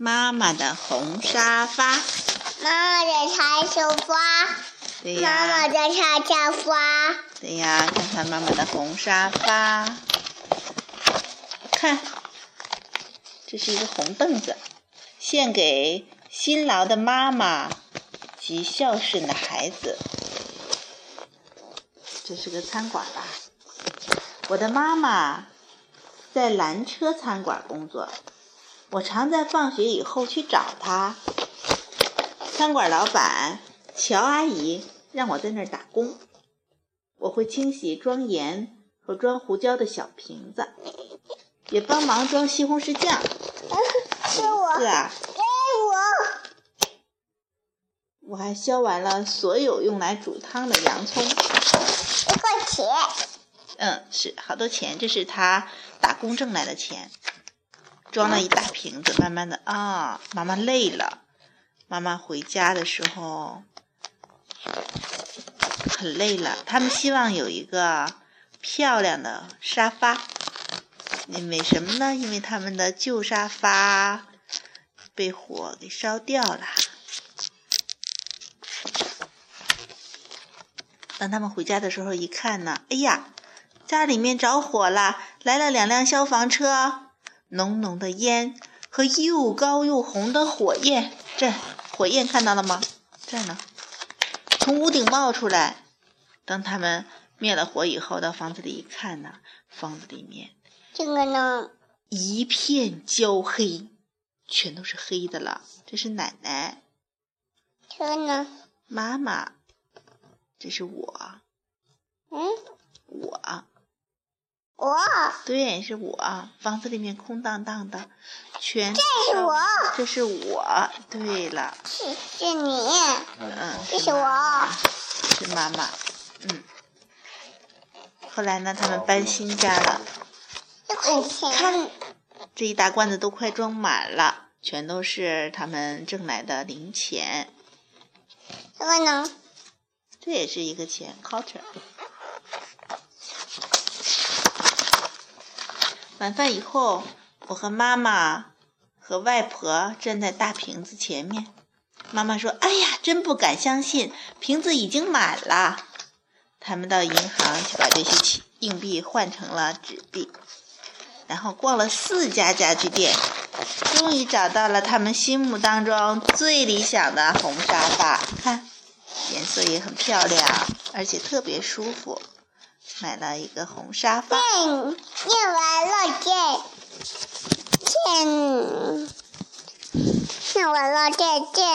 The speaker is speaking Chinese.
妈妈的红沙发，妈妈的茶沙发，对妈妈呀，的茶沙发，对呀，看看妈妈的红沙发，看，这是一个红凳子，献给辛劳的妈妈及孝顺的孩子。这是个餐馆吧？我的妈妈在蓝车餐馆工作，我常在放学以后去找他。餐馆老板乔阿姨让我在那儿打工，我会清洗装盐和装胡椒的小瓶子，也帮忙装西红柿酱。是我，是啊，给我，我还削完了所有用来煮汤的洋葱。一块钱，嗯，是好多钱，这是他打工挣来的钱，装了一大瓶子。慢慢的啊、妈妈累了，妈妈回家的时候很累了。他们希望有一个漂亮的沙发，因为什么呢？因为他们的旧沙发被火给烧掉了。当他们回家的时候，一看呢，哎呀，家里面着火了，来了两辆消防车，浓浓的烟和又高又红的火焰，这火焰看到了吗？这儿呢，从屋顶冒出来。当他们灭了火以后，到房子里一看呢，房子里面这个呢？一片焦黑，全都是黑的了。这是奶奶，这个呢？妈妈，这是我，嗯，我。我，对，是我。房子里面空荡荡的，全这是我，这是我。对了，是是你，嗯，这是妈我，是妈妈。嗯。后来呢，他们搬新家了，一块钱，看这一大罐子都快装满了，全都是他们挣来的零钱。这个呢？这也是一个钱，quarter。晚饭以后，我和妈妈和外婆站在大瓶子前面。妈妈说：“哎呀，真不敢相信，瓶子已经满了。”他们到银行去把这些硬币换成了纸币，然后逛了四家家具店，终于找到了他们心目当中最理想的红沙发。看，颜色也很漂亮，而且特别舒服。买了一个红沙发。念念完了再见，念完了再见。